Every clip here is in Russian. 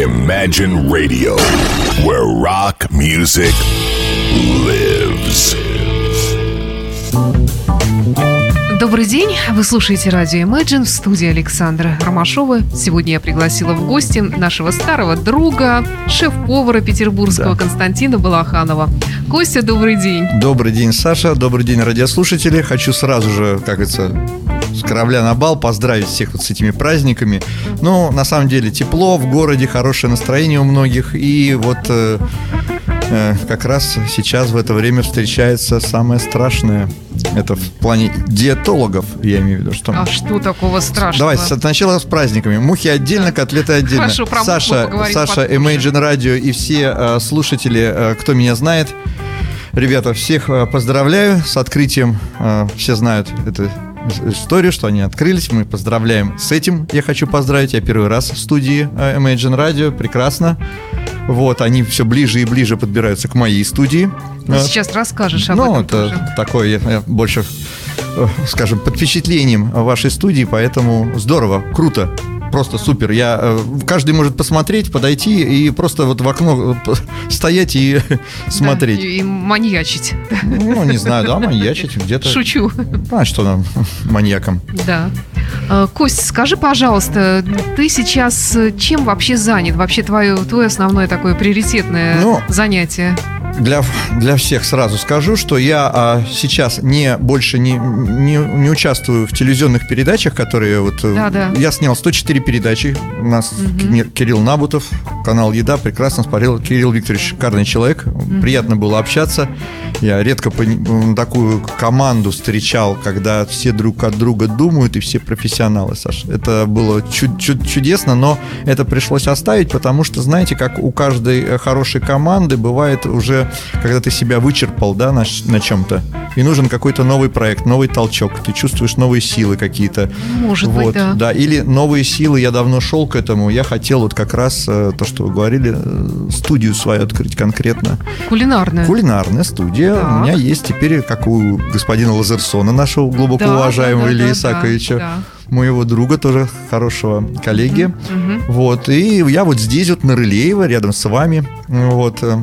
Imagine Radio, where rock music lives. Добрый день, вы слушаете радио Imagine в студии Александра Ромашова. Сегодня я пригласила в гости нашего старого друга, шеф-повара петербургского Да. Константина Балаханова. Костя, добрый день. Добрый день, Саша. Добрый день, радиослушатели. Хочу сразу же, как говорится, с корабля на бал поздравить всех вот с этими праздниками. Ну, на самом деле, тепло в городе, хорошее настроение у многих. И вот э, э, как раз сейчас в это время встречается самое страшное. Это в плане диетологов, я имею в виду, что... А что такого страшного? Давай сначала с праздниками. Мухи отдельно, котлеты отдельно. Хорошо, про Саша, Саша, попозже. Imagine Radio и все э, слушатели, э, кто меня знает, ребята, всех э, поздравляю с открытием. Э, все знают эту историю, что они открылись. Мы поздравляем с этим. Я хочу поздравить. Я первый раз в студии э, Imagine Radio. Прекрасно. Вот, они все ближе и ближе подбираются к моей студии. Ну, Э, сейчас расскажешь об ну, этом это тоже. такое, я, я больше, э, скажем, под впечатлением вашей студии, поэтому здорово, круто. Просто супер. Я, э, каждый может посмотреть, подойти и просто вот в окно э, стоять и смотреть. Да, и, маньячить. Ну, не знаю, да, маньячить где-то. Шучу. А что нам, маньякам? Да. Э, Кость, скажи, пожалуйста, ты сейчас чем вообще занят? Вообще твое, твое основное такое приоритетное Ну, занятие? Для, для всех сразу скажу, что я а, сейчас не больше не, не, не участвую в телевизионных передачах, которые вот... э, Да-да. Я снял 104 передачи. У нас. Ки- Кирилл Набутов, канал Еда, прекрасно смотрел. Кирилл Викторович шикарный человек. Приятно было общаться. Я редко такую команду встречал, когда все друг от друга думают и все профессионалы, Саша. Это было чу- чу- чудесно, но это пришлось оставить, потому что, знаете, как у каждой э, хорошей команды бывает уже, когда ты себя вычерпал, да, на, на чем-то, и нужен какой-то новый проект, новый толчок, ты чувствуешь новые силы какие-то. Может быть, Вот, да. или новые силы, я давно шел к этому, я хотел вот как раз э, то, что вы говорили, э, студию свою открыть конкретно. Кулинарное. Кулинарная студия Так. у меня есть теперь, как у господина Лазерсона, нашего глубоко Да, уважаемого да, да, Ильи да, Исаковича, да. моего друга, тоже хорошего коллеги. Мгм. Вот, и я вот здесь вот на Рылеево, рядом с вами, вот, э,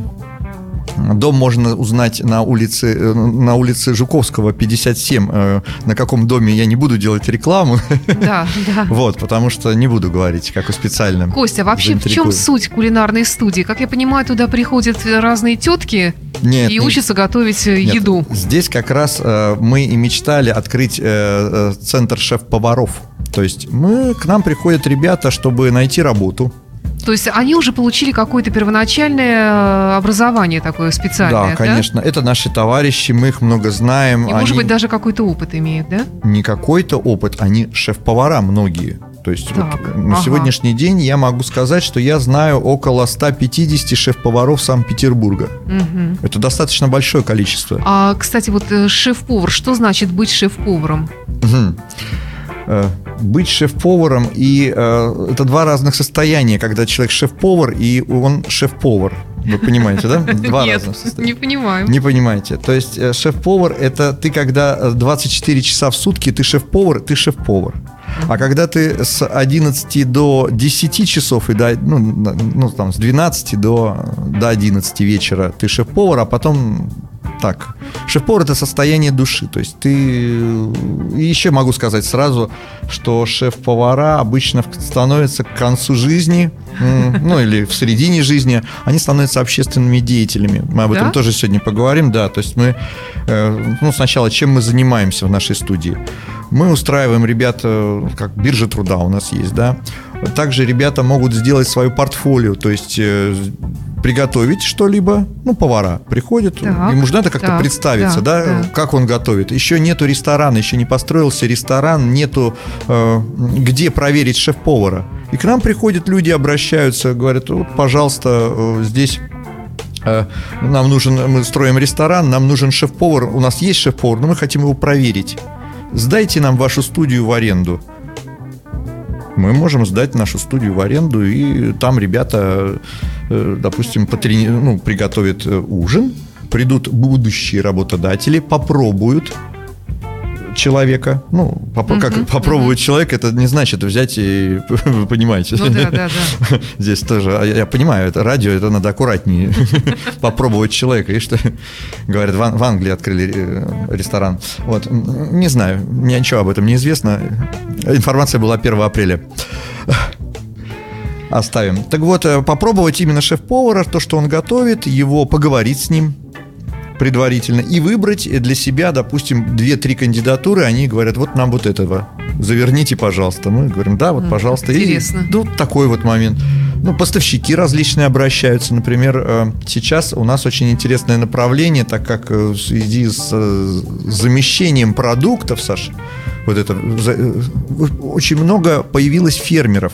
Дом можно узнать на улице, э, на улице Жуковского, 57. Э, На каком доме я не буду делать рекламу. Да, да. Вот, потому что не буду говорить, как у специальном. Костя, вообще в чем суть кулинарной студии? Как я понимаю, туда приходят разные тетки Нет, и нет. учатся готовить э, Нет, еду. Здесь как раз э, мы и мечтали открыть э, центр шеф-поваров. То есть мы, к нам приходят ребята, чтобы найти работу. То есть они уже получили какое-то первоначальное э, образование такое специальное, да, конечно. Это наши товарищи, мы их много знаем. И, может Они быть, даже какой-то опыт имеют, да? не какой-то опыт, они шеф-повара многие. То есть вот Так, на ага. сегодняшний день я могу сказать, что я знаю около 150 шеф-поваров Санкт-Петербурга. Мгм. Это достаточно большое количество. А, кстати, вот э, шеф-повар, что значит быть шеф-поваром? Мгм. Э, Быть шеф-поваром и э, это два разных состояния, когда человек шеф-повар и он шеф-повар. Вы понимаете, да? Два Нет, разных состояния. не понимаю. Не понимаете. То есть э, шеф-повар это ты, когда э, 24 часа в сутки ты шеф-повар, ты шеф-повар. А когда ты с 11 до 10 часов и до, ну, ну, там, с 12 до, до 11 вечера ты шеф-повар, а потом так. Шеф-повар это состояние души. То есть ты... И еще могу сказать сразу, что шеф-повара обычно становятся к концу жизни, ну или в середине жизни, они становятся общественными деятелями. Мы об Да? этом тоже сегодня поговорим, да. То есть мы, э, ну сначала, чем мы занимаемся в нашей студии? Мы устраиваем ребят, как биржа труда у нас есть, да. Также ребята могут сделать свое портфолио, то есть э, приготовить что-либо, ну, повара приходят, Так, ему же надо как-то так, представиться, да, да, да. как он готовит. Еще нету ресторана, еще не построился ресторан, нету э, где проверить шеф-повара. И к нам приходят люди, обращаются, говорят, вот, пожалуйста, э, здесь э, нам нужен, мы строим ресторан, нам нужен шеф-повар, у нас есть шеф-повар, но мы хотим его проверить. Сдайте нам вашу студию в аренду. Мы можем сдать нашу студию в аренду, и там ребята, э, допустим, потрени... ну, приготовят э, ужин, придут будущие работодатели, попробуют, человека. Ну, попро- как попробовать человека, это не значит взять и, вы понимаете. Ну да, да, да. Здесь тоже, а я, я понимаю, это радио, это надо аккуратнее попробовать человека. И что говорят, в, в Англии открыли э, ресторан. Вот, не знаю, мне ничего об этом не известно. Информация была 1 апреля. Оставим. Так вот, э, попробовать именно шеф-повара, то, что он готовит, его поговорить с ним предварительно и выбрать для себя, допустим, 2-3 кандидатуры, они говорят, вот нам вот этого, заверните, пожалуйста. Мы говорим, да, вот, пожалуйста. И, интересно. ну, такой вот момент. Ну, поставщики различные обращаются. Например, э, сейчас у нас очень интересное направление, так как э, в связи с э, замещением продуктов, Саша, вот это, очень много появилось фермеров.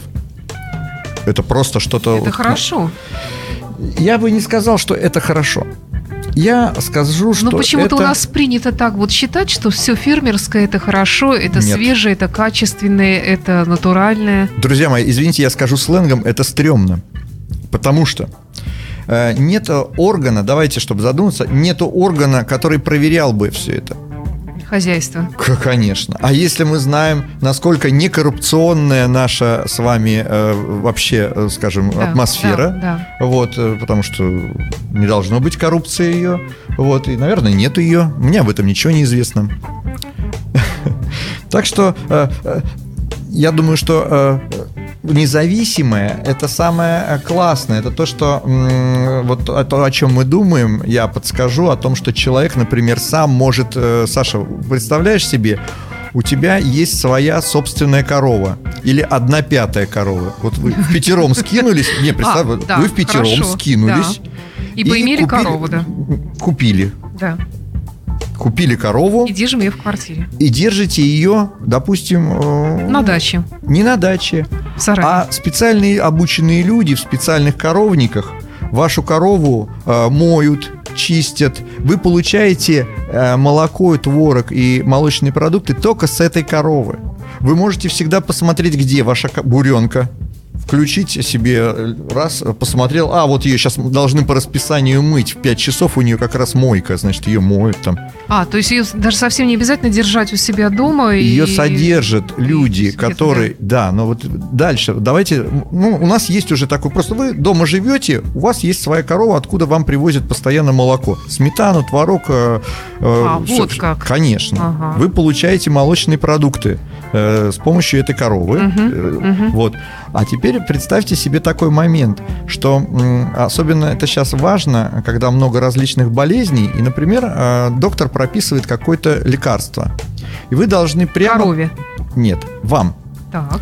Это просто что-то... Это вот, хорошо. Я бы не сказал, что это хорошо. Я скажу, что Но Ну, почему-то это... у нас принято так вот считать, что все фермерское это хорошо, это Нет. свежее, это качественное, это натуральное. Друзья мои, извините, я скажу сленгом, это стрёмно. Потому что э, нет органа, давайте, чтобы задуматься, нету органа, который проверял бы все это. Хозяйство. К- Конечно. А если мы знаем, насколько некоррупционная наша с вами э, вообще, э, скажем, Да, атмосфера, да, вот, э, потому что не должно быть коррупции ее, вот, и, наверное, нету ее. Мне об этом ничего не известно. Так что э, я думаю, что независимое это самое э, классное. Это то, что вот то, о чем мы думаем, я подскажу о том, что человек, например, сам может. э, Саша, представляешь себе? У тебя есть своя собственная корова или одна пятая корова. Вот вы в пятером скинулись. Не, представь, А, да, вы в пятером хорошо, скинулись. да. И, поимели купили- корову, да. Купили. Да. Купили корову И держим ее в квартире. и держите ее, допустим, э, На даче. не на даче, В сарае. а специальные обученные люди в специальных коровниках вашу корову э, моют, чистят. Вы получаете э, молоко, творог и молочные продукты только с этой коровы. Вы можете всегда посмотреть, где ваша буренка. Включить себе э, раз, э, посмотрел, а вот ее сейчас должны по расписанию мыть в 5 часов, у нее как раз мойка, значит, ее моют там. А, то есть ее даже совсем не обязательно держать у себя дома. Ее и... содержат люди, где-то, которые, да, но вот дальше, давайте, ну, у нас есть уже такой, просто вы дома живете, у вас есть своя корова, откуда вам привозят постоянно молоко, сметану, творог. э, э, А, всё- вот как. Конечно. Ага. Вы получаете молочные продукты э, с помощью этой коровы. Э, Вот. А теперь представьте себе такой момент, что особенно это сейчас важно, когда много различных болезней, и, например, э, доктор прописывает какое-то лекарство. И вы должны прямо... Корове. Нет, вам. Так.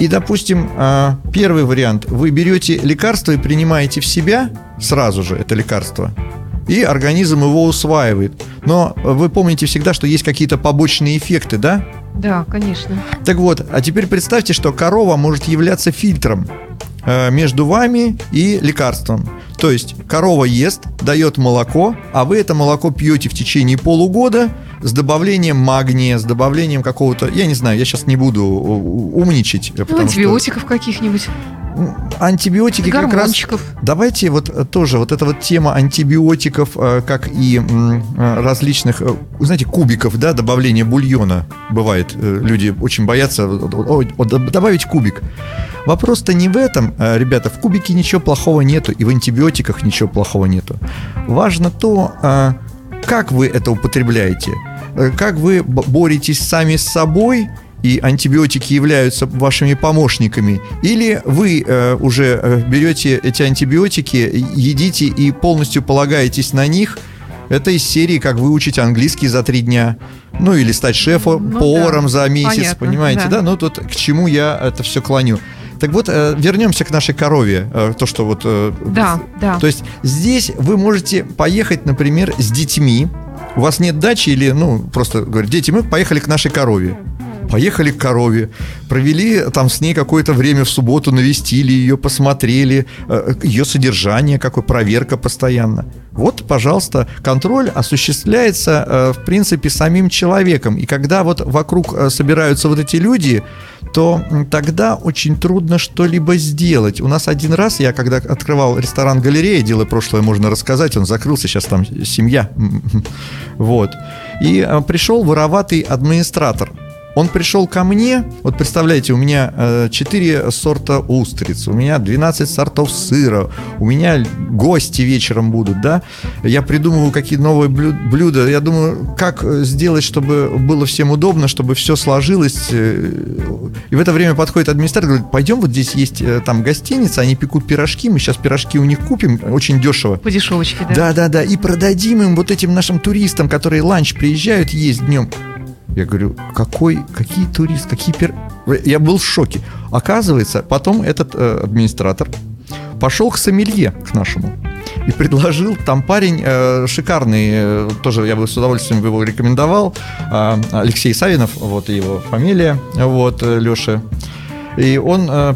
И, допустим, а, первый вариант. Вы берете лекарство и принимаете в себя сразу же это лекарство. И организм его усваивает. Но вы помните всегда, что есть какие-то побочные эффекты, да? Да, конечно. Так вот, а теперь представьте, что корова может являться фильтром э, между вами и лекарством. То есть корова ест, дает молоко, а вы это молоко пьете в течение полугода с добавлением магния, с добавлением какого-то, я не знаю, я сейчас не буду умничать, э, Ну, потому что антибиотиков каких-нибудь. Антибиотики как раз. Давайте вот э, тоже вот эта вот тема антибиотиков, э, как и э, различных, знаете, кубиков, да, добавление бульона бывает. Люди очень боятся добавить кубик. Вопрос-то не в этом, ребята. В кубике ничего плохого нету, и в антибиотиках ничего плохого нету. Важно то, как вы это употребляете, как вы боретесь сами с собой и антибиотики являются вашими помощниками, или вы э, уже э, берете эти антибиотики, едите и полностью полагаетесь на них. Это из серии, как выучить английский за три дня. Ну, или стать шефом, Ну поваром да, за месяц, понятно, понимаете, да. да? Ну, тут к чему я это все клоню. Так вот, э, вернемся к нашей корове. э, То, что вот... Да, да. то есть здесь вы можете поехать, например, с детьми. У вас нет дачи или, ну, просто говорят, дети, мы поехали к нашей корове. Поехали к корове, провели там с ней какое-то время в субботу, навестили ее, посмотрели э, ее содержание, какой проверка постоянно. Вот, пожалуйста, контроль осуществляется, э, в принципе, самим человеком. И когда вот вокруг э, собираются вот эти люди, то тогда очень трудно что-либо сделать. У нас один раз, я когда открывал ресторан-галерея, дело прошлое можно рассказать, он закрылся, сейчас там семья. Вот. И пришел вороватый администратор – он пришел ко мне, вот представляете, у меня 4 э, сорта устриц, у меня 12 сортов сыра, у меня гости вечером будут, да, я придумываю какие новые блюда, я думаю, как сделать, чтобы было всем удобно, чтобы все сложилось, э, и в это время подходит администратор, говорит, пойдем, вот здесь есть э, там гостиница, они пекут пирожки, мы сейчас пирожки у них купим, очень дешево. По дешевочке, да? Да, да, да, и продадим им вот этим нашим туристам, которые ланч приезжают есть днем. Я говорю, какой, какие турист, какие пер... Я был в шоке. Оказывается, потом этот э, администратор пошел к сомелье, к нашему, и предложил, там парень э, шикарный, э, тоже я бы с удовольствием его рекомендовал, э, Алексей Савинов, вот его фамилия, вот, э, Леша. И он э,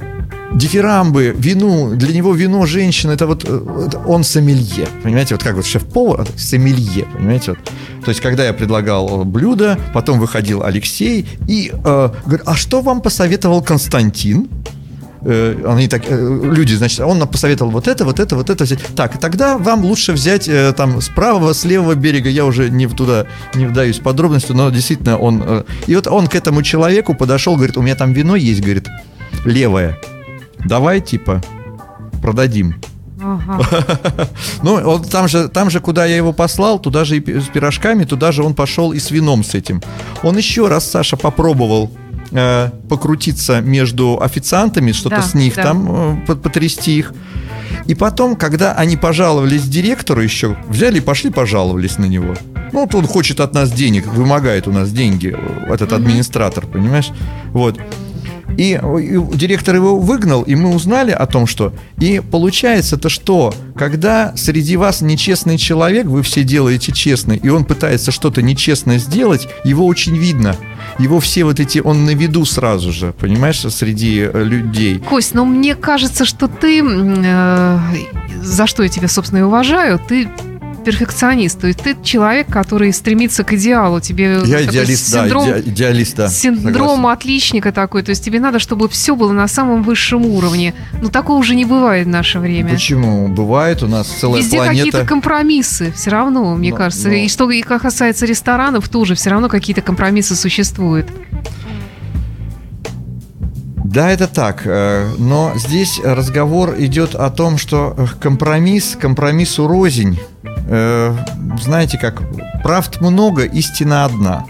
дифирамбы, вину, для него вино женщина, это вот э, он сомелье, понимаете, вот как вот шеф-повар, сомелье, понимаете, вот. То есть, когда я предлагал блюдо, потом выходил Алексей и э, говорит, а что вам посоветовал Константин? Э, они так, э, люди, значит, он нам посоветовал вот это, вот это, вот это. Так, тогда вам лучше взять там с правого, с левого берега. Я уже не туда не вдаюсь в подробности, но действительно он... И вот он к этому человеку подошел, говорит, у меня там вино есть, говорит, левое давай, типа, продадим. Ну, он там же, там же, куда я его послал, туда же и с пирожками, туда же он пошел и с вином с этим. Он еще раз, Саша, попробовал э, покрутиться между официантами, что-то да, с них да. там, э, потрясти их. И потом, когда они пожаловались директору еще, взяли и пошли пожаловались на него. Ну, вот он хочет от нас денег, вымогает у нас деньги, этот администратор, понимаешь? Вот. И, и директор его выгнал, и мы узнали о том, что... И получается-то что? Когда среди вас нечестный человек, вы все делаете честно, и он пытается что-то нечестно сделать, его очень видно. Его все вот эти... Он на виду сразу же, понимаешь, среди э, людей. Кость, но мне кажется, что ты... Э, за что я тебя, собственно, и уважаю, ты перфекционист, то есть ты человек, который стремится к идеалу. Тебе Я идеалист, синдром, да, идеалист, да. Синдром согласен. отличника такой, то есть тебе надо, чтобы все было на самом высшем уровне. Но такого уже не бывает в наше время. Почему? Бывает у нас целая Везде планета. какие-то компромиссы, все равно, мне но, кажется. Но... И что и как касается ресторанов, тоже все равно какие-то компромиссы существуют. Да, это так. Э, но здесь разговор идет о том, что компромисс, компромиссу рознь. Э, знаете как, правд много, истина одна.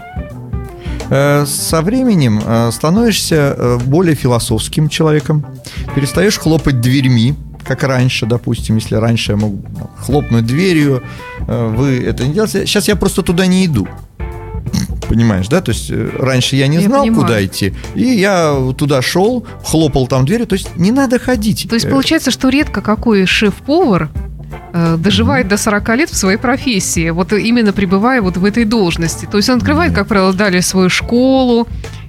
Э, со временем становишься более философским человеком, перестаешь хлопать дверьми, как раньше, допустим, если раньше я мог хлопнуть дверью, вы это не делаете. Сейчас я просто туда не иду. Понимаешь, да? То есть э, раньше я не я знал, понимаю. куда идти, и я туда шел, хлопал там дверью. То есть не надо ходить. То есть получается, что редко какой шеф-повар э, доживает mm-hmm. до 40 лет в своей профессии, вот именно пребывая вот в этой должности. То есть он открывает, как правило, далее свою школу,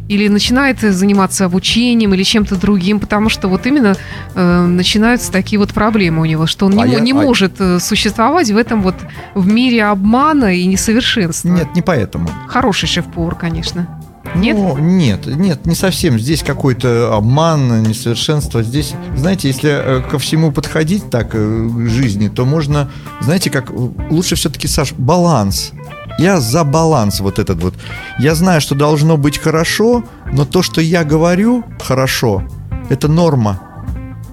или начинает заниматься обучением или чем-то другим, потому что вот именно э, начинаются такие вот проблемы у него, что он а не, я, не а... может э, существовать в этом вот в мире обмана и несовершенства. Нет, не поэтому. Хороший шеф-повар, конечно. Нет? Ну, нет, нет, не совсем. Здесь какой-то обман, несовершенство. Здесь, знаете, если э, ко всему подходить так э, к жизни, то можно, знаете, как лучше все-таки, Саш, баланс. Я за баланс вот этот вот. Я знаю, что должно быть хорошо, но то, что я говорю хорошо, это норма.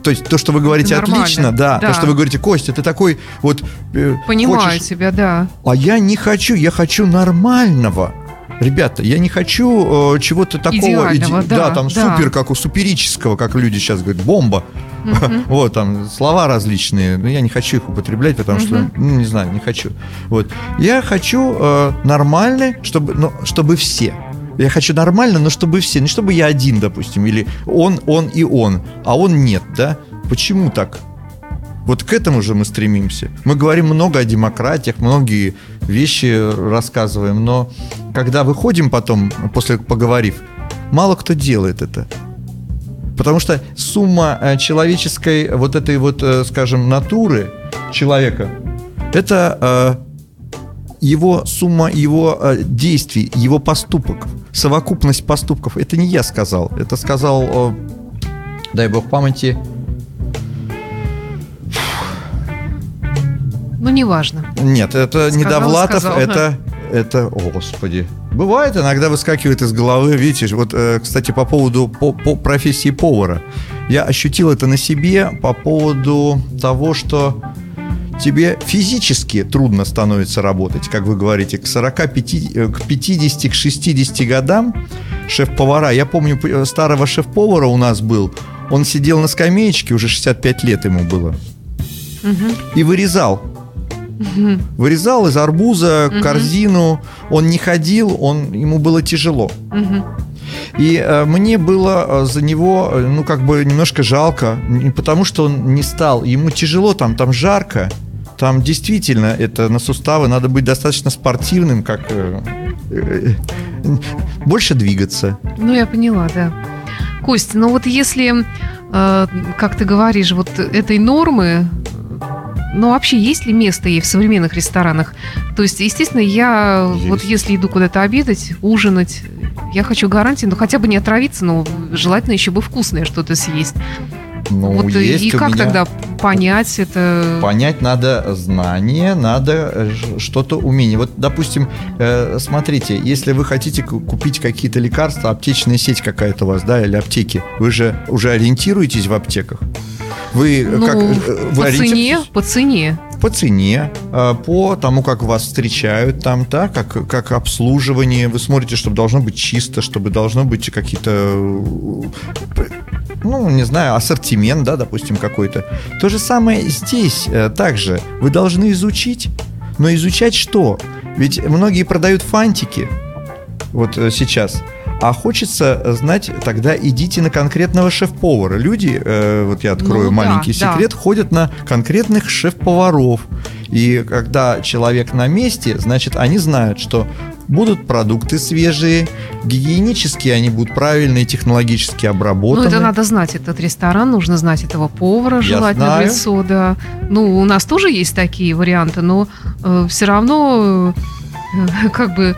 То есть то, что вы говорите отлично, да, да, то, что вы говорите, Костя, ты такой вот... Э, Понимаю хочешь... тебя, да. А я не хочу, я хочу нормального. Ребята, я не хочу э, чего-то такого, иди, да, да, там да. супер, как у суперического, как люди сейчас говорят, бомба. Uh-huh. Вот, там слова различные, но я не хочу их употреблять, потому uh-huh. что, ну, не знаю, не хочу. Вот. Я хочу э, нормально, чтобы, ну, чтобы все. Я хочу нормально, но чтобы все. Не чтобы я один, допустим, или он, он и он, а он нет, да? Почему так? Вот к этому же мы стремимся. Мы говорим много о демократиях, многие вещи рассказываем, но когда выходим потом, после поговорив, мало кто делает это. Потому что сумма э, человеческой вот этой вот, э, скажем, натуры человека, это э, его сумма его действий, его поступок, совокупность поступков, это не я сказал, это сказал, дай бог памяти, Ну, неважно. Нет, это не Сказал, Довлатов, сказал, это, это, о, господи. Бывает, иногда выскакивает из головы, видите, вот, э, кстати, по поводу по, по профессии повара. Я ощутил это на себе по поводу того, что тебе физически трудно становится работать, как вы говорите, к 45, э, к 50, к 60 годам шеф-повара. Я помню, п- старого шеф-повара у нас был, он сидел на скамеечке, уже 65 лет ему было, и вырезал. Вырезал из арбуза корзину, он не ходил, он, ему было тяжело. И э, мне было э, за него, э, ну, как бы немножко жалко, не потому что он не стал, ему тяжело там, там жарко, там действительно это на суставы. Надо быть достаточно спортивным, как э, э, больше двигаться. Ну, я поняла, да. Костя, ну вот если, э, как ты говоришь, вот этой нормы, ну вообще есть ли место ей в современных ресторанах? То есть, естественно, я Есть. вот если иду куда-то обедать, ужинать, я хочу гарантии, ну хотя бы не отравиться, но желательно еще бы вкусное что-то съесть. Ну, вот и- есть и как меня- тогда понять это? Понять надо знание, надо э, что-то умение. Вот, допустим, э, смотрите, если вы хотите ку- купить какие-то лекарства, аптечная сеть какая-то у вас, да, или аптеки, вы же уже ориентируетесь в аптеках? Вы Ну, как э, вы по цене, ориентируетесь? по цене. по цене, э, по тому, как вас встречают там, да, как, как обслуживание. Вы смотрите, чтобы должно быть чисто, чтобы должно быть какие-то, э, ну, не знаю, ассортимент, да, допустим, какой-то. То же самое здесь э, также. Вы должны изучить, но изучать что? Ведь многие продают фантики, вот сейчас. А хочется э, знать, тогда идите на конкретного шеф-повара. Люди, э, вот я открою Ну да, маленький да. секрет, ходят на конкретных шеф-поваров. И когда человек на месте, значит, они знают, что будут продукты свежие, гигиенические они будут правильные, технологически Ну, обработаны. это надо знать этот ресторан, нужно знать этого повара, Я желательно знаю. в лицо, да. Ну, у нас тоже есть такие варианты, но все равно, э, как бы,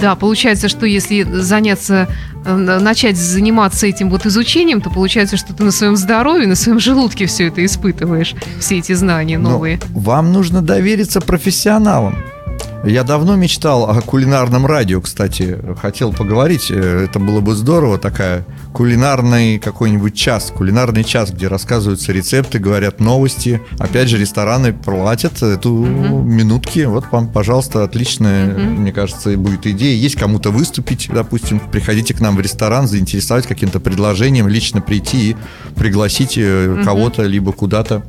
да, получается, что если заняться, э, на- начать заниматься этим вот изучением, то получается, что ты на своем здоровье, на своем желудке все это испытываешь, все эти знания Но новые. вам нужно довериться профессионалам. Я давно мечтал о кулинарном радио, кстати. Хотел поговорить. э, Это было бы здорово. Такая кулинарный какой-нибудь час. Кулинарный час, где рассказываются рецепты, говорят новости. Опять же, рестораны платят эту минутки. Вот вам, пожалуйста, отличная, Мгм. мне кажется, будет идея. Есть кому-то выступить, допустим. Приходите к нам в ресторан, заинтересовать каким-то предложением, лично прийти и пригласить Мгм. кого-то либо куда-то.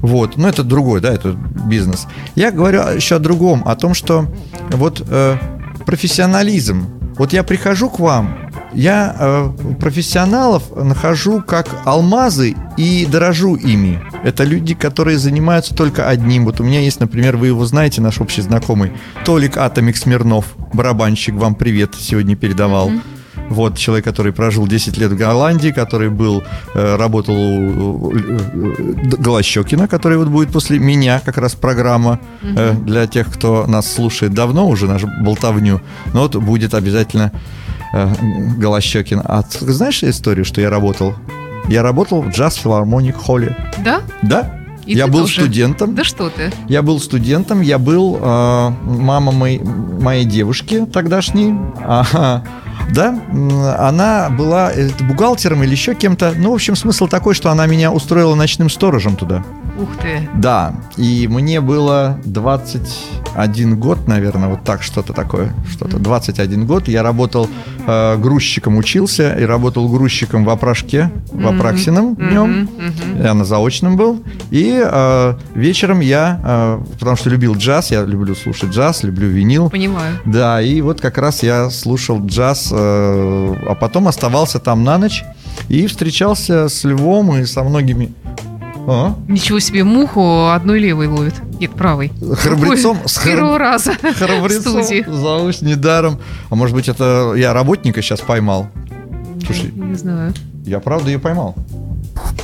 Вот, но это другой, да, это бизнес. Я говорю еще о другом, о том, что вот э, профессионализм. Вот я прихожу к вам, я э, профессионалов нахожу как алмазы и дорожу ими. Это люди, которые занимаются только одним. Вот у меня есть, например, вы его знаете, наш общий знакомый, Толик Атомик Смирнов, барабанщик, вам привет сегодня передавал. Мгм. Вот человек, который прожил 10 лет в Голландии, который был, э, работал у Голощекина, который вот будет после меня как раз программа э, для тех, кто нас слушает давно уже, нашу болтовню. Но вот будет обязательно э, Голощекин. А ты знаешь историю, что я работал? Я работал в джаз филармоник холле. Да? Да? И я был тоже? студентом. Да что ты? Я был студентом, я был э, мама моей, моей девушки тогдашней. Ага. Да, она была э, бухгалтером или еще кем-то. Ну, в общем, смысл такой, что она меня устроила ночным сторожем туда. Ух ты. Да, и мне было 21 год, наверное, вот так что-то такое, что-то 21 год. Я работал э, грузчиком, учился и работал грузчиком в Опрашке, в. Апраксином днем. Я на заочном был. И э, вечером я, э, потому что любил джаз, я люблю слушать джаз, люблю винил. Понимаю. Да, и вот как раз я слушал джаз, э, а потом оставался там на ночь и встречался с Львом и со многими... А? Ничего себе, муху одной левой ловит. Нет, правой. Храбрецом, Какой? с С первого храб- раза. храбрецом зовусь недаром. А может быть, это я работника сейчас поймал? Слушай, Не знаю. я правда ее поймал.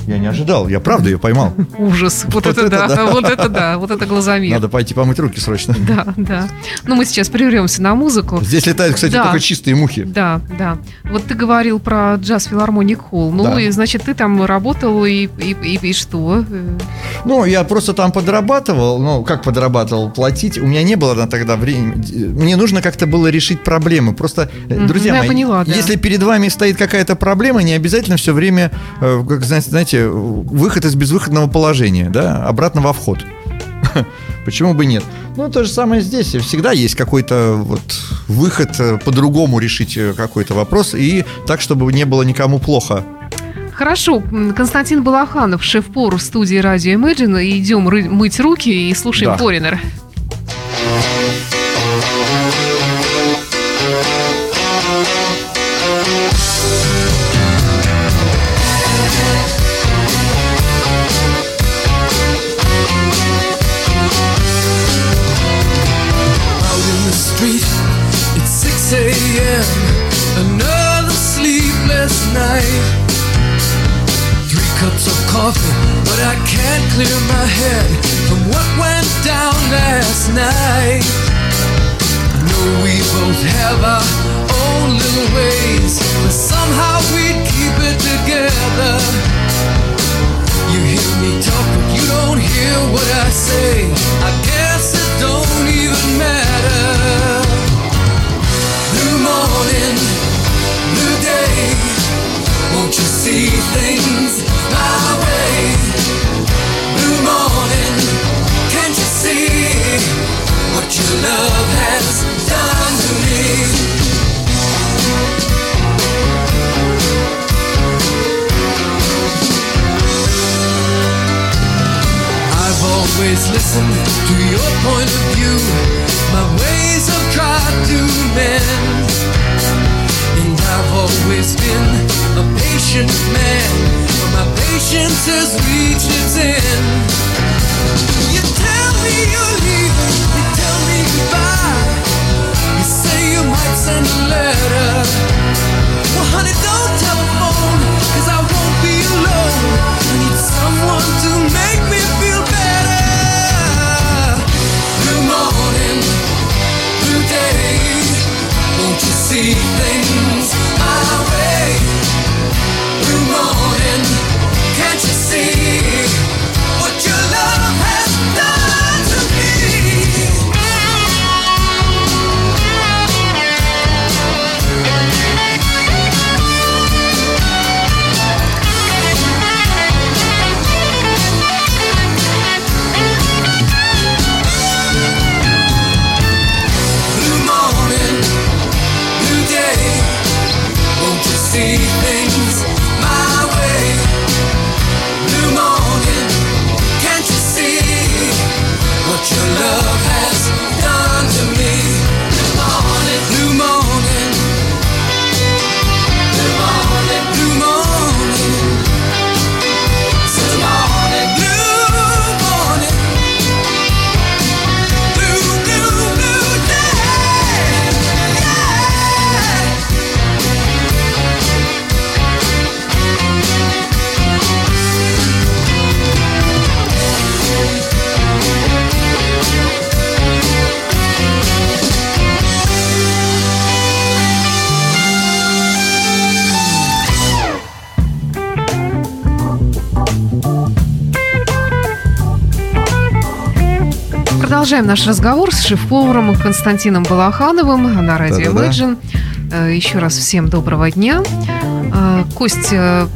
Я не ожидал, я правда ее поймал. Ужас. Вот, Вот это, это да, да. вот это да, вот это глазомер. Надо пойти помыть руки срочно. Да, да. Ну, мы сейчас прервемся на музыку. Здесь летают, кстати, Да. только чистые мухи. Да, да. Вот ты говорил про джаз филармоник холл. Ну, Да. и значит, ты там работал и, и, и, и что? Ну, я просто там подрабатывал. Ну, как подрабатывал? Платить. У меня не было на тогда времени. Мне нужно как-то было решить проблемы. Просто, э, Мгм, друзья ну, мои, поняла, да. если перед вами стоит какая-то проблема, не обязательно все время, э, как знаете, знаете, выход из безвыходного положения, да, обратно во вход. Почему бы нет? Ну, то же самое здесь. Всегда есть какой-то вот выход э, по-другому решить э, какой-то вопрос и так, чтобы не было никому плохо. Хорошо, Константин Балаханов, шеф-повар в студии радио Imagine. Идем ры- мыть руки и слушаем Да. Форинер. Продолжаем наш разговор с шеф-поваром Константином Балахановым на радио Да-да-да. Imagine. Э, Еще раз всем доброго дня. Э, Кость, э,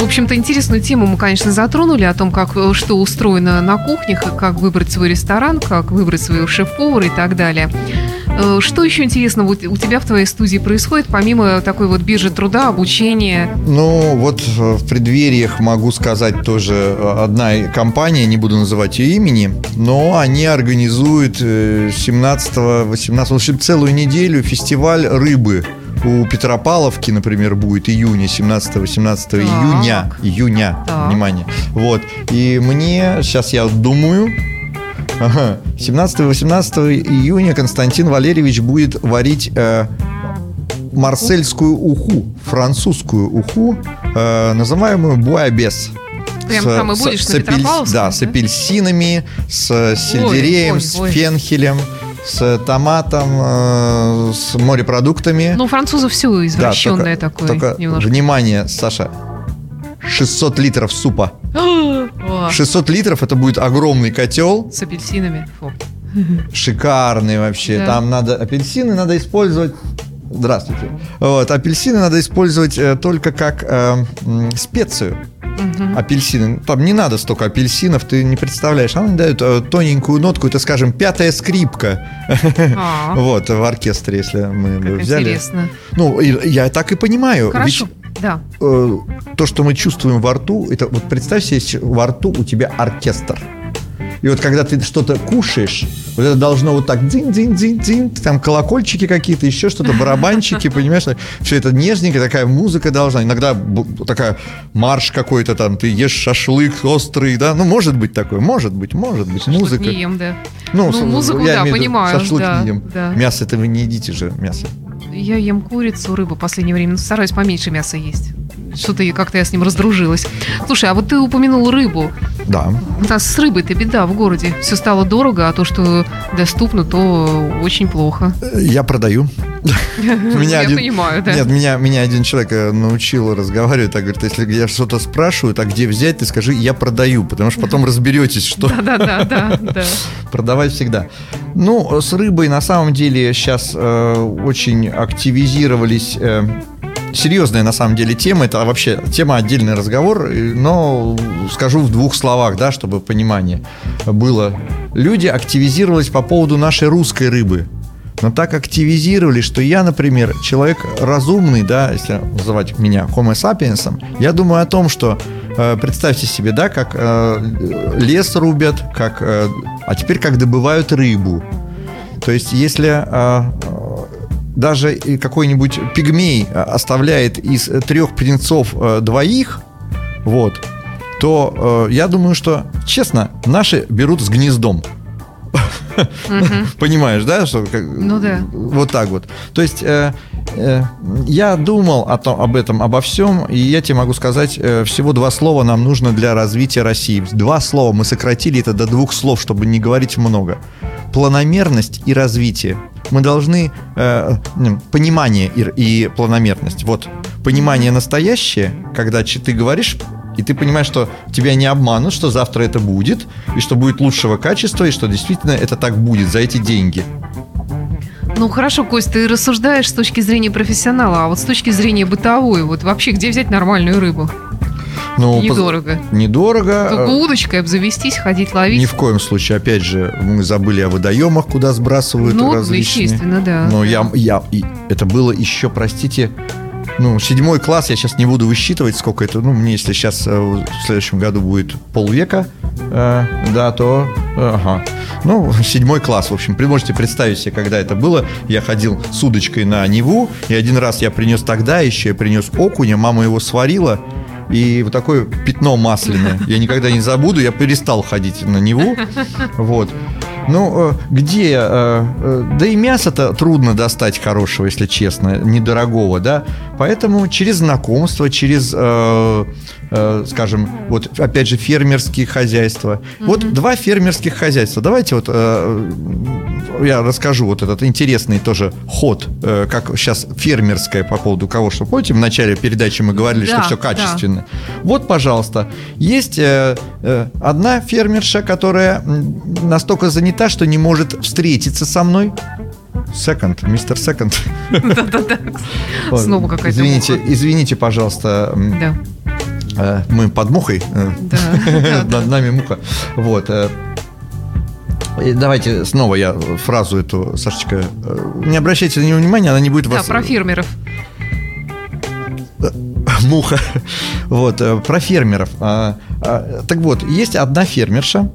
в общем-то, интересную тему мы, конечно, затронули о том, как что устроено на кухнях, как выбрать свой ресторан, как выбрать своего шеф-повара и так далее. Э, Что еще интересного у у тебя в твоей студии происходит, помимо такой вот биржи труда, обучения? Ну, вот э, в преддвериях могу сказать тоже э, одна компания, не буду называть ее имени, но они организуют э, 17-18, в общем, целую неделю фестиваль рыбы. У Петропавловки, например, будет июня, 17-18 июня. Июня, Так. внимание. Вот. И мне, сейчас я думаю, Ага. 17-18 июня Константин Валерьевич будет варить э, марсельскую уху, французскую уху э, называемую буабес. Прям С- там и с- будешь с на апель- Петропавловском, Да, да? с апельсинами, с сельдереем, ой, с ой. фенхелем, с томатом, э, с морепродуктами. Ну, у французов все Да, извращенное только- такое. Только, немножко. внимание, Саша, 600 литров супа. О, 600 литров это будет огромный котел, С апельсинами. Фу. шикарный вообще. Да. Там надо апельсины надо использовать. Здравствуйте. Вот апельсины надо использовать э, только как э, специю. Апельсины. Там не надо столько апельсинов, ты не представляешь. Они дают э, тоненькую нотку, это, скажем, пятая скрипка. А, Вот в оркестре, если мы бы взяли. интересно. Ну, я так и понимаю. Хорошо. Ведь Да. э, то, что мы чувствуем во рту, это вот представь себе, во рту у тебя оркестр. И вот когда ты что-то кушаешь, вот это должно вот так дзинь-дзинь-дзинь-дзинь, там колокольчики какие-то, еще что-то, барабанчики, понимаешь? Все это нежненько, такая музыка должна. Иногда такая марш какой-то там, ты ешь шашлык острый, да? Ну, может быть такое, может быть, может быть, Шашлык музыка. не ем, да. Ну, Ну, музыку, я да, понимаю, Шашлык да, не ем. да. Мясо-то вы не едите же, мясо. Я ем курицу, рыбу в последнее время. Ну, стараюсь поменьше мяса есть. Что-то как-то я с ним раздружилась. Слушай, а вот ты упомянул рыбу. Да. У нас с рыбой-то беда в городе. Все стало дорого, а то, что доступно, то очень плохо. Я продаю. Меня один- понимаю, да. Нет, меня, меня один человек э, научил разговаривать. Так говорит, если я что-то спрашиваю, а где взять, ты скажи, я продаю, потому что потом разберетесь, что Да-да-да, да, да. продавать всегда. Ну, с рыбой на самом деле сейчас очень активизировались. э, серьезная на самом деле тема, это вообще тема отдельный разговор, но скажу в двух словах, да, чтобы понимание было. Люди активизировались по поводу нашей русской рыбы. Но так активизировались, что я, например, человек разумный, да, если называть меня Homo sapiens, я думаю о том, что э, представьте себе, да, как э, лес рубят, как, э, а теперь как добывают рыбу. То есть, если э, даже какой-нибудь пигмей э, оставляет из э, трех птенцов э, двоих, вот, то э, я думаю, что, честно, наши берут с гнездом. Понимаешь, да? Что, Ну да. Вот так вот. То есть э, э, я думал о том, об этом, обо всем, и я тебе могу сказать, э, всего два слова нам нужно для развития России. Два слова. Мы сократили это до двух слов, чтобы не говорить много. Планомерность и развитие. Мы должны э, понимание и, и планомерность. Вот понимание настоящее, когда ты говоришь и ты понимаешь, что тебя не обманут, что завтра это будет, и что будет лучшего качества, и что действительно это так будет за эти деньги. Ну хорошо, Кость, ты рассуждаешь с точки зрения профессионала, а вот с точки зрения бытовой, вот вообще где взять нормальную рыбу? Ну, поз- Недорого. Недорого. Только удочкой обзавестись, ходить ловить. Ни в коем случае. Опять же, мы забыли о водоемах, куда сбрасывают ну, различные. естественно, да. Но да. я, я, и это было еще, простите, ну, седьмой класс, я сейчас не буду высчитывать, сколько это, ну, мне если сейчас э, в следующем году будет полвека, э, да, то, э, ага, ну, седьмой класс, в общем, можете представить себе, когда это было, я ходил с удочкой на Неву, и один раз я принес тогда еще, я принес окуня, мама его сварила, и вот такое пятно масляное. Я никогда не забуду, я перестал ходить на Неву. Вот. Ну, э, где? э, э, Да и мясо-то трудно достать хорошего, если честно, недорогого, да? Поэтому через знакомство, через, э, скажем, вот опять же фермерские хозяйства. Вот два фермерских хозяйства. Давайте вот э, я расскажу вот этот интересный тоже ход, э, как сейчас фермерское по поводу кого что. Помните, в начале передачи мы говорили, Да, что все да. качественно. Вот, пожалуйста, есть э, э, одна фермерша, которая настолько занята, что не может встретиться со мной. Секонд, мистер Секонд. Да-да-да. Снова какая-то Извините, извините, пожалуйста, Да, мы под мухой. э, да, да, да. Над нами муха. Вот. э, и Давайте снова я фразу эту, Сашечка, э, не обращайте на нее внимания, она не будет Да, вас... про фермеров. Муха. Вот, э, про фермеров. А, Так вот, есть одна фермерша,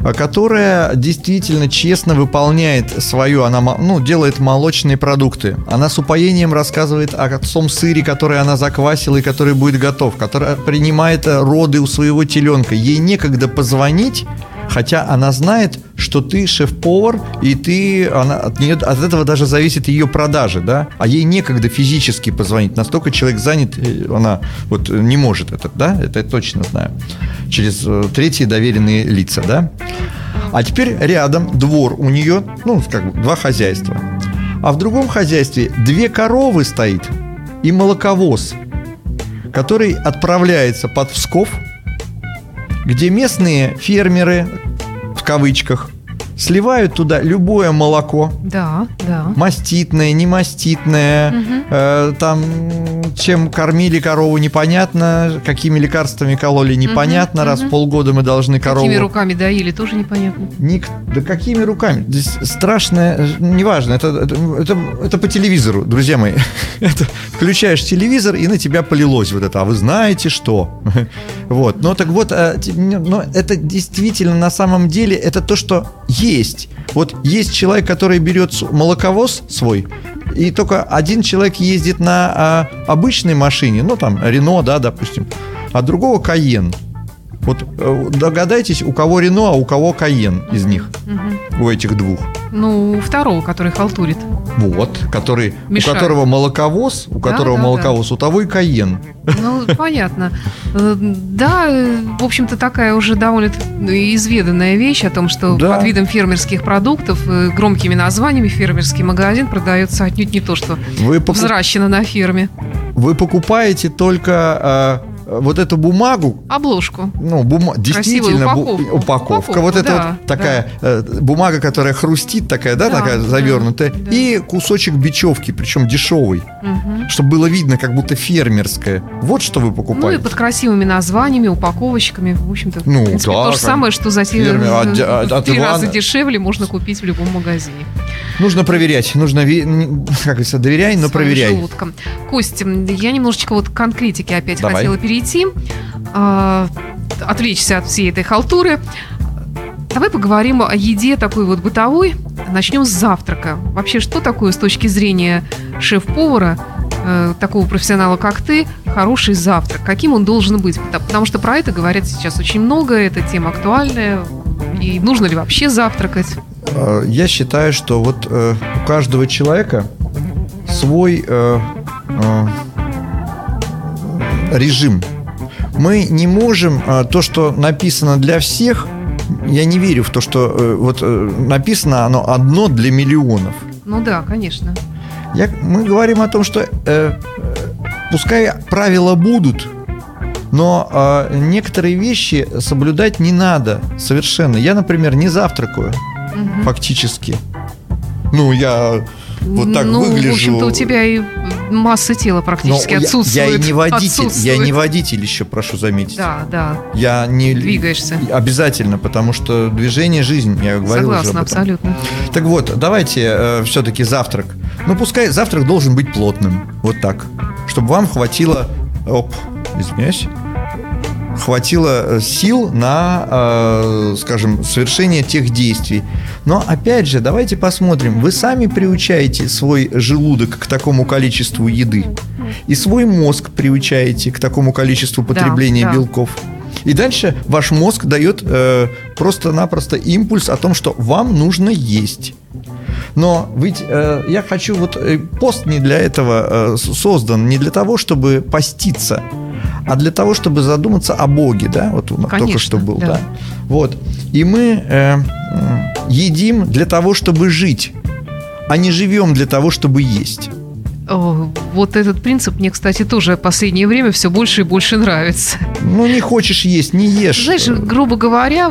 а, которая действительно честно выполняет свою, она ну, делает молочные продукты. Она с упоением рассказывает о том сыре, который она заквасила и который будет готов, которая принимает э, роды у своего теленка. Ей некогда позвонить, хотя она знает, что ты шеф-повар, и ты, она, от, нее, от этого даже зависит ее продажи, да, а ей некогда физически позвонить, настолько человек занят, она вот не может это, да, это я точно знаю, через э, третьи доверенные лица, да. А теперь рядом двор у нее, ну, как бы два хозяйства. А в другом хозяйстве две коровы стоит и молоковоз, который отправляется под Псков, где местные фермеры, в кавычках, сливают туда любое молоко, Да, да. маститное, не маститное, э, там чем кормили корову непонятно, какими лекарствами кололи непонятно, раз в полгода мы должны корову... Какими руками доили, тоже непонятно. Ник... Да какими руками? Здесь страшное, э, неважно, это, это, это, это по телевизору, друзья мои. Это, включаешь телевизор, и на тебя полилось вот это. А вы знаете что? Вот. Но так вот, э, но это действительно на самом деле это то, что есть. Вот есть человек, который берет молоковоз свой, и только один человек ездит на а, обычной машине, ну там Рено, да, допустим, а другого Каен. Вот э, догадайтесь, у кого Рено, а у кого Каен из них, у этих двух. Ну, второго, который халтурит. Вот, который, Мешает. у которого молоковоз, у Да, которого да, молоковоз, у того и Каен. Ну, понятно. Э, Да, э, в общем-то, такая уже довольно изведанная вещь о том, что Да. под видом фермерских продуктов, громкими названиями фермерский магазин продается отнюдь не то, что Вы, покуп- взращено на ферме. вы покупаете только э, вот эту бумагу, Обложку. ну, бума... действительно, бу- упаковку. упаковка. Упаковку, Вот это да, вот такая э, бумага, которая хрустит, такая, да, Да, такая да, завернутая. да. И кусочек бечевки, причем дешевый, Мгм. чтобы было видно, как будто фермерское. Вот что вы Ну и покупаете. под красивыми названиями, упаковочками. В общем-то, Ну, в принципе, да, то же самое, что за Фермер, а- в от три Ивана- раза дешевле можно купить в любом магазине. Нужно проверять, нужно, как говорится, доверяй, но своим проверяй. желудком. Кость, м, я немножечко вот к конкретике опять Давай. хотела перейти, а, отвлечься от всей этой халтуры. Давай поговорим о еде такой вот бытовой. Начнем с завтрака. Вообще, что такое с точки зрения шеф-повара, э, такого профессионала, как ты, хороший завтрак? Каким он должен быть? Потому- что про это говорят сейчас очень много, эта тема актуальная. И нужно ли вообще завтракать? Э, Я считаю, что вот э, у каждого человека свой э, режим. Мы не можем э, то, что написано для всех. Я не верю в то, что э, вот э, написано оно одно для миллионов. Ну да, конечно. Я, мы говорим о том, что э, пускай правила будут, но э, некоторые вещи соблюдать не надо совершенно. Я, например, не завтракаю Мгм. фактически. Ну, я вот так ну, выгляжу. в общем-то, у тебя и масса тела Но практически я, я отсутствует. и не водитель, я Отсутствует. не водитель еще, прошу заметить. Да, да, Я не двигаешься. Обязательно, потому что движение жизнь, я говорил уже Согласна, об этом. абсолютно. Так вот, давайте все-таки завтрак. Ну, пускай завтрак должен быть плотным. Вот так. Чтобы вам хватило... Оп, извиняюсь. Хватило э, сил на, э, скажем, совершение тех действий. Но, опять же, давайте посмотрим. Вы сами приучаете свой желудок к такому количеству еды. И свой мозг приучаете к такому количеству потребления да. белков. И дальше ваш мозг дает э, просто-напросто импульс о том, что вам нужно есть. Но ведь э, я хочу вот э, пост не для этого э, создан, не для того, чтобы поститься, а для того, чтобы задуматься о Боге, да, вот у нас только Конечно, что был, да. да. Вот. И мы э, едим для того, чтобы жить, а не живем для того, чтобы есть. Вот этот принцип мне, кстати, тоже в последнее время все больше и больше нравится. Ну, не хочешь есть, не ешь. Знаешь, грубо говоря,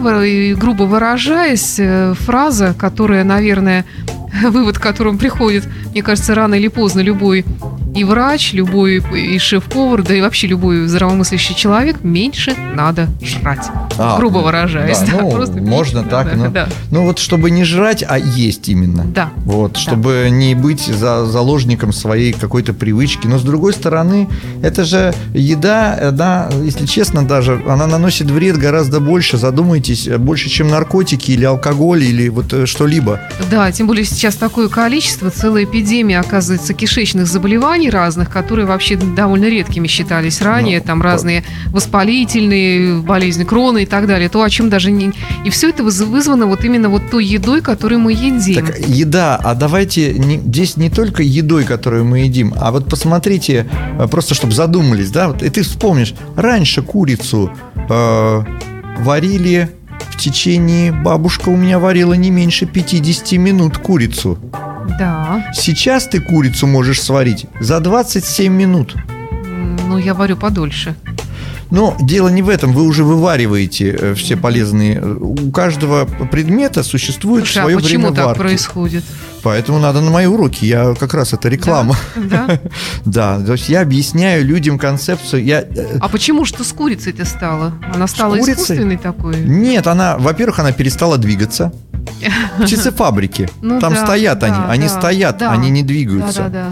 грубо выражаясь, э, фраза, которая, наверное, вывод к которому приходит, мне кажется, рано или поздно любой и врач, любой и шеф-повар, да и вообще любой здравомыслящий человек, меньше надо жрать. А, грубо ну, выражаясь. да, да, ну, просто можно меньше так, надо, но- да. Ну вот, чтобы не жрать, а есть именно. Да. Вот, чтобы не быть за, заложником своей какой-то привычки. Но с другой стороны, это же еда, она, если честно даже, она наносит вред гораздо больше. Задумайтесь, э, больше, чем наркотики или алкоголь или вот э, что-либо. Да, тем более сейчас такое количество, целая эпидемия, оказывается, кишечных заболеваний заболеваний разных, которые вообще довольно редкими считались ранее, Ну, там разные воспалительные болезни крона и так далее, то, о чем даже не... И все это выз- вызвано вот именно вот той едой, которую мы едим. Так, еда, а давайте не- здесь не только едой, которую мы едим, а вот посмотрите, э, просто чтобы задумались, да, вот, и ты вспомнишь, раньше курицу э, варили в течение, бабушка у меня варила не меньше 50 минут курицу. Да, Сейчас ты курицу можешь сварить за 27 минут. Ну я варю подольше. Но дело не в этом, вы уже вывариваете э, все полезные. э, У каждого предмета существует Слушай, свое а почему время так варки. происходит? Поэтому надо на мои уроки. Я как раз это реклама. Да? Да, то есть я объясняю людям концепцию. Я э, А почему что с курицей-то стало? Она стала курицей? искусственной такой? нет, она, во-первых, она перестала двигаться. Птицефабрики. Ну Там да, стоят да, они, они да, стоят, да. они не Да, двигаются. да, да.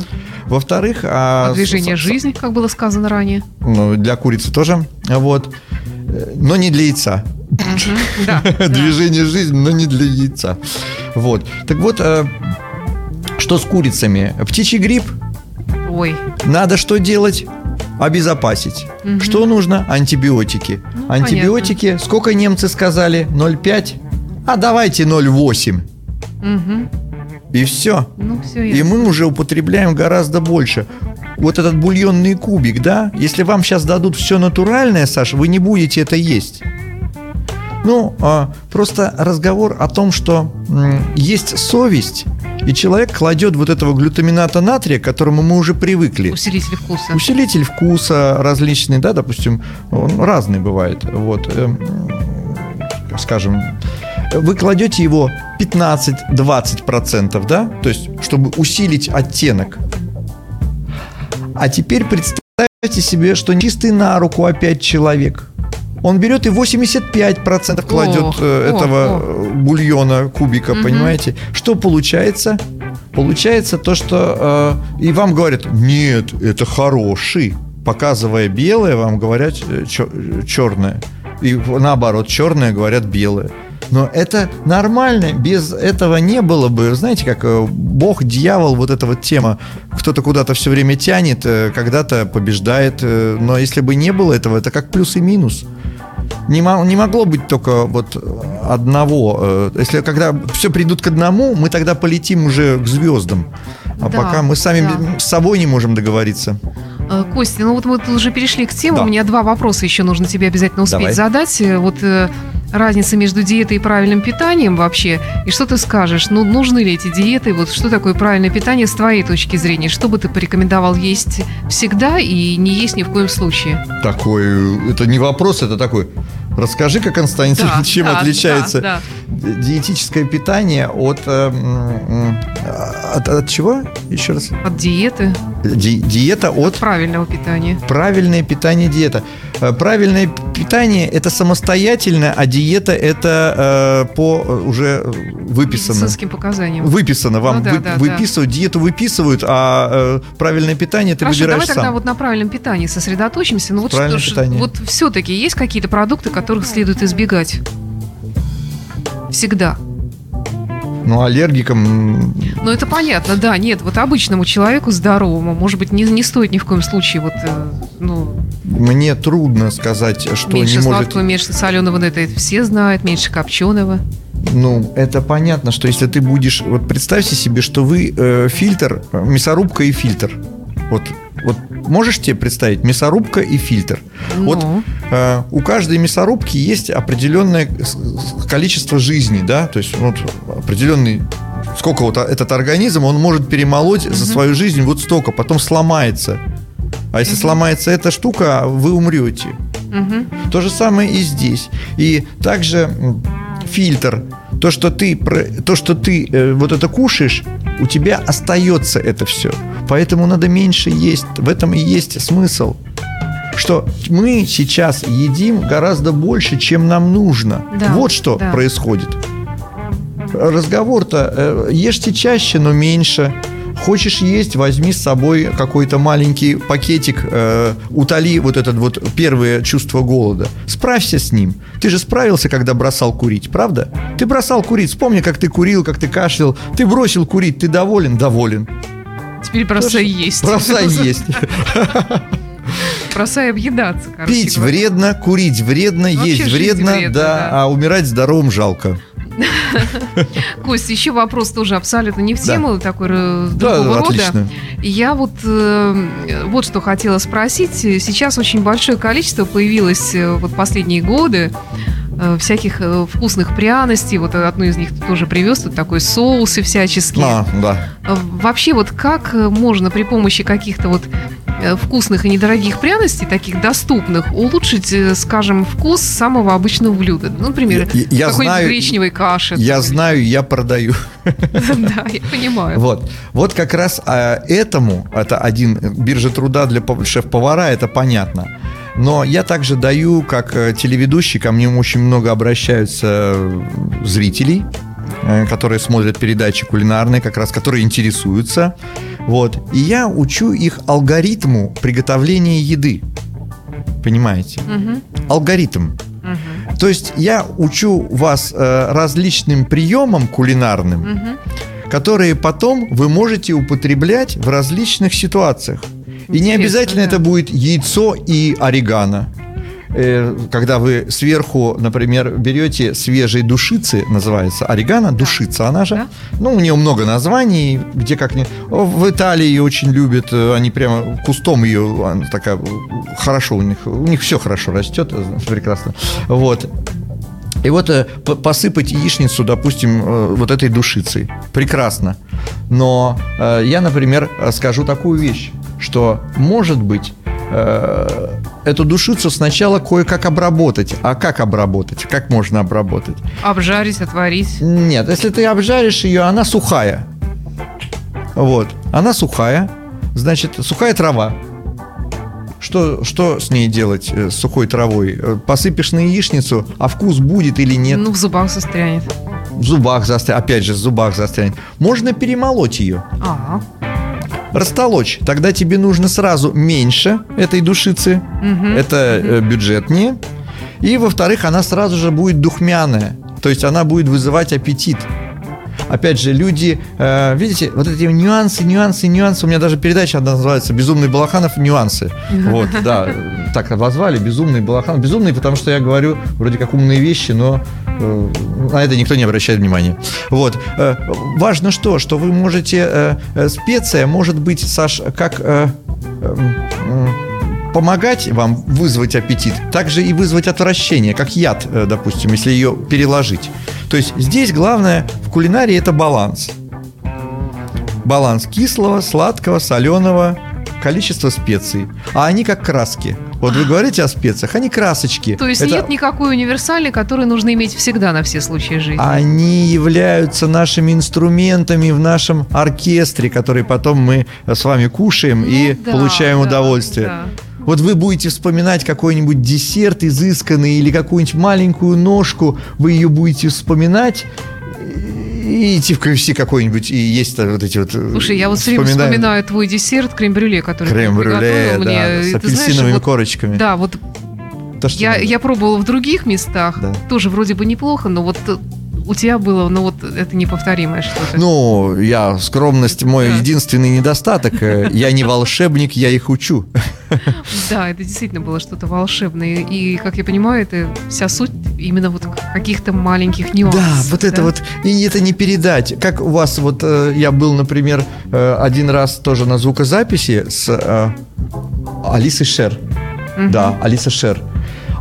Во-вторых, а, А движение с- жизни, как было сказано ранее. ну, для курицы тоже, вот, но не для яйца. Движение жизни, но не для яйца. Вот. Так вот, э, что с курицами? Птичий грипп Ой. Надо что делать? Обезопасить. Мгм. Что нужно? Антибиотики. Ну, Антибиотики, сколько немцы сказали? 0,5? А давайте 0,8. Мгм. И все. Ну, все И мы уже употребляем гораздо больше. Вот этот бульонный кубик, да? Если вам сейчас дадут все натуральное, Саша, вы не будете это есть. Ну, а, просто разговор о том, что есть совесть, и человек кладет вот этого глютамината натрия, к которому мы уже привыкли. Усилитель вкуса. Усилитель вкуса различный, да, допустим, он разный бывает. Вот, эм, скажем, вы кладете его 15-20%, да, то есть, чтобы усилить оттенок. А теперь представьте себе, что чистый на руку опять человек. Он берет и 85% кладет Ох, э, ох, этого ох. э, бульона, кубика, Мгм. понимаете? Что получается? Получается то, что э, и вам говорят, нет, это хороший. Показывая белое, вам говорят черное. И наоборот, черное говорят белое. Но это нормально, без этого не было бы. Знаете, как э, Бог, дьявол, вот эта вот тема. Кто-то куда-то все время тянет, э, когда-то побеждает. э, Но если бы не было этого, это как плюс и минус. Не, не могло быть только вот одного. э, Если когда все придут к одному, мы тогда полетим уже к звездам. А Да, пока мы сами да. с собой не можем договориться. Э, Костя, ну вот мы тут уже перешли к теме. Да. У меня два вопроса еще нужно тебе обязательно успеть Давай. задать. Э, Вот разница между диетой и правильным питанием вообще. И что ты скажешь? Ну, нужны ли эти диеты? Вот что такое правильное питание с твоей точки зрения? Что бы ты порекомендовал есть всегда и не есть ни в коем случае? Такой, это не вопрос, это такой. Расскажи-ка, Константин, Да, чем да, отличается да, диетическое питание от, э, м, от, от чего? Еще раз. От диеты, Ди- диета от правильного питания. правильное питание диета. Э, Правильное питание это самостоятельно, а диета это э, по э, уже выписано. Медицинским показаниям. Выписано, вам Ну да, вы- да, выписывают, диету выписывают, а э, правильное питание ты Хорошо, выбираешь давай тогда сам. вот на правильном питании сосредоточимся. Ну вот, что питание. вот все-таки есть какие-то продукты, которых следует избегать? Всегда. Ну, аллергикам Ну, это понятно, да, нет, вот обычному человеку здоровому, может быть, не, не стоит ни в коем случае вот, э, ну, мне трудно сказать, что меньше не может... сладкого, меньше соленого, но это все знают, меньше копченого. Ну, это понятно, что если ты будешь... Вот представьте себе, что вы э, фильтр, мясорубка и фильтр. Вот, вот можешь тебе представить мясорубка и фильтр? Вот Ну. э, у каждой мясорубки есть определенное количество жизни, да, то есть вот определенный сколько вот этот организм он может перемолоть за свою жизнь вот столько, потом сломается. А если сломается эта штука, вы умрете. Мгм. То же самое и здесь. И также фильтр. То, что ты, то, что ты э, вот это кушаешь, у тебя остается это все. Поэтому надо меньше есть. В этом и есть смысл. Что мы сейчас едим гораздо больше, чем нам нужно. Да, вот что да. происходит. Разговор-то э, ешьте чаще, но меньше. Хочешь есть, возьми с собой какой-то маленький пакетик, э, утоли вот это вот первое чувство голода. Справься с ним. Ты же справился, когда бросал курить, правда? Ты бросал курить. Вспомни, как ты курил, как ты кашлял. Ты бросил курить, ты доволен? Доволен. теперь бросай есть. Бросай есть. Бросай объедаться, короче Пить вредно, курить вредно, есть вредно, вредно, да, да. а умирать здоровым жалко. Кость, еще вопрос тоже абсолютно не в Да. тему, такой э, Да, другого рода. отлично. Я вот, э, вот что хотела спросить. Сейчас очень большое количество появилось э, вот последние годы всяких э, вкусных пряностей. Вот одну из них тоже привез, тут такой соусы всяческие. А, да. Э, Вообще вот как э, можно при помощи каких-то вот э, вкусных и недорогих пряностей, таких доступных, улучшить, э, скажем, вкус самого обычного блюда? Ну, например, какой-нибудь гречневой каши. Я там, знаю, я продаю. Да, я понимаю. Вот, вот как раз а, этому, это один, э, биржа труда для пов- шеф-повара, это понятно. Но я также даю, как э, телеведущий, ко мне очень много обращаются э, зрителей, э, которые смотрят передачи кулинарные, как раз, которые интересуются. Вот. И я учу их алгоритму приготовления еды. Понимаете? Мгм, Алгоритм. мгм, То есть я учу вас э, различным приемам кулинарным, мгм. которые потом вы можете употреблять в различных ситуациях. И не обязательно да. это будет яйцо и орегано. Э, Когда вы сверху, например, берете свежие душицы, называется орегано, душица, она же. Да. Ну, у нее много названий, где как. О, В Италии ее очень любят, э, они прямо кустом ее, она такая, хорошо у них, у них все хорошо растет, э, прекрасно. Вот. И вот посыпать яичницу, допустим, вот этой душицей. Прекрасно. Но я, например, скажу такую вещь, что, может быть, э, эту душицу сначала кое-как обработать. А как обработать? Как можно обработать? Обжарить, отварить. Нет, если ты обжаришь ее, она сухая. Вот. Она сухая. Значит, сухая трава. Что, что с ней делать, э, с сухой травой? Э, Посыпешь на яичницу, а вкус будет или нет? Ну, в зубах застрянет. В зубах застрянет. Опять же, в зубах застрянет. Можно перемолоть ее. А, Растолочь. Тогда тебе нужно сразу меньше этой душицы. Мгм. Это э, бюджетнее. И, во-вторых, она сразу же будет духмяная. То есть она будет вызывать аппетит. Опять же, люди, э, видите, вот эти нюансы, нюансы, нюансы. У меня даже передача одна называется «Безумный Балаханов. Нюансы». Вот, да, так обозвали «Безумный Балаханов». Безумный, потому что я говорю вроде как умные вещи, но на это никто не обращает внимания. Вот. Э, важно что? Что вы можете... э, э, специя может быть, Саш, как... э, помогать вам вызвать аппетит, также и вызвать отвращение, как яд, э, допустим, если ее переложить. То есть здесь главное в кулинарии это баланс. Баланс кислого, сладкого, соленого, количество специй. А они как краски. Вот вы говорите о специях, они красочки. то есть Это- нет никакой универсальной, который нужно иметь всегда на все случаи жизни. Они являются нашими инструментами в нашем оркестре, который потом мы с вами кушаем и Ну да, получаем да, удовольствие. да. Вот вы будете вспоминать какой-нибудь десерт изысканный или какую-нибудь маленькую ножку, вы ее будете вспоминать и идти в KFC какой-нибудь и есть вот эти вот... э, Слушай, я вот все время вспоминаю твой десерт крем-брюле, который ты Крем-брюле, приготовил да, мне. с И ты знаешь, апельсиновыми вот- корочками. Да, вот То, что я, надо. я пробовала в других местах, Да. тоже вроде бы неплохо, но вот у тебя было, ну вот это неповторимое что-то. Ну, я скромность мой Да. единственный недостаток. Э, Я не волшебник, я их учу. Да, это действительно было что-то волшебное. И, как я понимаю, это вся суть именно вот каких-то маленьких нюансов. Да, вот это да? вот, и это не передать. Как у вас, вот э, я был, например, э, один раз тоже на звукозаписи с Алисой Шер. Мгм. Да, Алиса Шер.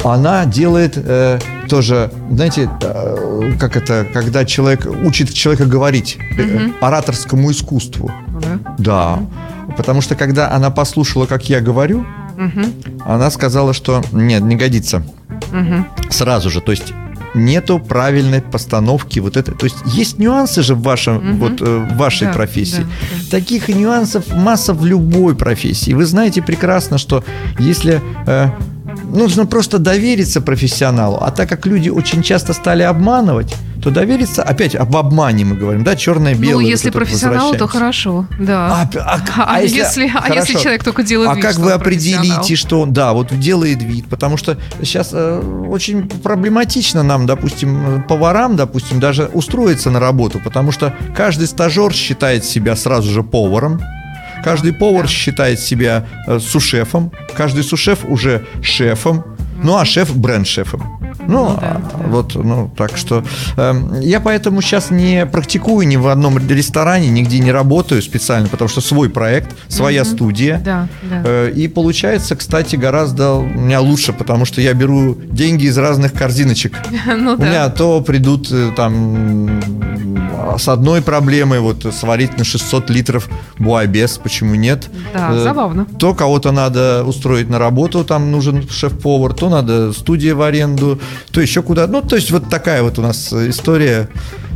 Она делает э, тоже, знаете, э, как это, когда человек учит человека говорить, э, Мгм. ораторскому искусству. Да. Да. Потому что когда она послушала, как я говорю, она сказала, что нет, не годится сразу же. То есть нету правильной постановки вот это. То есть есть нюансы же в вашем Мгм. вот э, в вашей Да, профессии. да, да. Таких нюансов масса в любой профессии. Вы знаете прекрасно, что если э, нужно просто довериться профессионалу, а так как люди очень часто стали обманывать, то довериться опять об обмане мы говорим, да, черное-белое. Ну, если профессионал, то хорошо, да. А, а- А, а если, а если хорошо. человек только делает А вид, как что вы определите, что он, да, вот делает вид? Потому что сейчас э, очень проблематично нам, допустим, э, поварам, допустим, даже устроиться на работу, потому что каждый стажер считает себя сразу же поваром. Каждый повар считает себя э, сушефом, каждый сушеф уже шефом, ну а шеф бренд-шефом. Ну, Ну да, да. вот, ну, так что эм, я поэтому сейчас не практикую ни в одном ресторане, нигде не работаю специально, потому что свой проект, своя студия. Да, да. Э, И получается, кстати, гораздо у меня лучше, потому что я беру деньги из разных корзиночек. Ну У меня да. то придут э, там с одной проблемой, вот сварить на 600 литров буабес, почему нет? Да, Э, забавно. То кого-то надо устроить на работу, там нужен шеф-повар, то надо студия в аренду, то еще куда. Ну, то есть вот такая вот у нас история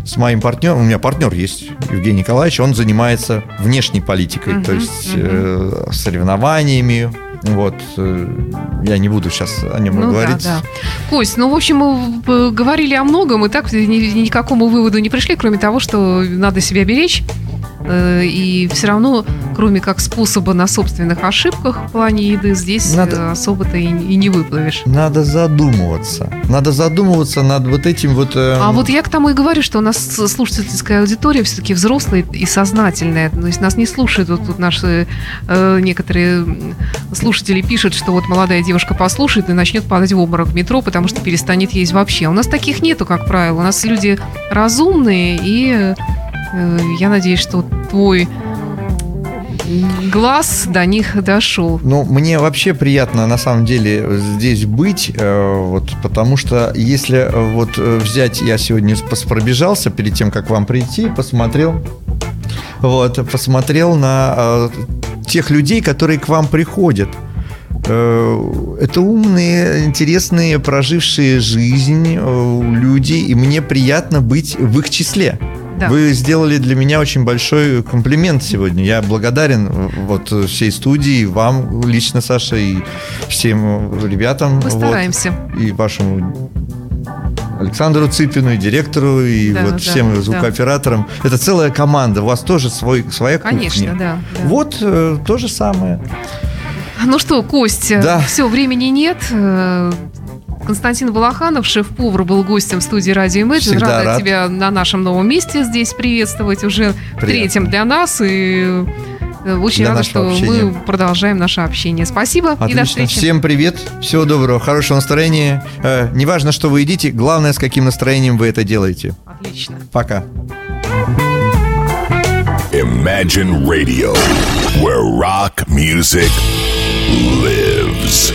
с моим партнером. У меня партнер есть, Евгений Николаевич, он занимается внешней политикой, то Мгм, есть э, соревнованиями. Вот, э, я не буду сейчас о нем Ну говорить. да, да. Кость, ну, в общем, мы э, говорили о многом, и так ни, ни к какому выводу не пришли, кроме того, что надо себя беречь. Э, И все равно, кроме как способа на собственных ошибках в плане еды, здесь Надо- э, особо-то и, и не выплывешь. Надо задумываться. Надо задумываться над вот этим вот... э, А вот я к тому и говорю, что у нас слушательская аудитория все-таки взрослая и сознательная. То есть нас не слушают. Вот тут наши э, некоторые слушатели пишут, что вот молодая девушка послушает и начнет падать в обморок в метро, потому что перестанет есть вообще. У нас таких нету, как правило. У нас люди разумные, и э, я надеюсь, что твой глаз до них дошел. Ну, мне вообще приятно на самом деле здесь быть, э, вот, потому что если э, вот э, взять, я сегодня пробежался перед тем, как вам прийти, посмотрел, вот, посмотрел на э, тех людей, которые к вам приходят. Э, Это умные, интересные, прожившие жизнь э, люди, и мне приятно быть в их числе. Да. Вы сделали для меня очень большой комплимент сегодня. Я благодарен э, вот э, всей студии, вам лично, Саша, и всем э, ребятам. Мы вот, стараемся. и вашему Александру Цыпину, и директору, и Да, вот да, всем да. звукооператорам. Это целая команда. У вас тоже свой, своя Конечно, кухня. да. да. Вот э, то же самое. Ну что, Кость, Да. все, времени нет. Константин Балаханов, шеф-повар, был гостем студии «Радио Imagine». Всегда Рада рад. тебя на нашем новом месте здесь приветствовать. Уже в Приятно. третьем для нас. И э, очень рада, что общения. мы продолжаем наше общение. Спасибо и до Отлично. встречи. Всем привет. Всего доброго, хорошего настроения. Э, неважно, что вы едите, главное, с каким настроением вы это делаете. Отлично. Пока. Imagine Radio, where rock music lives.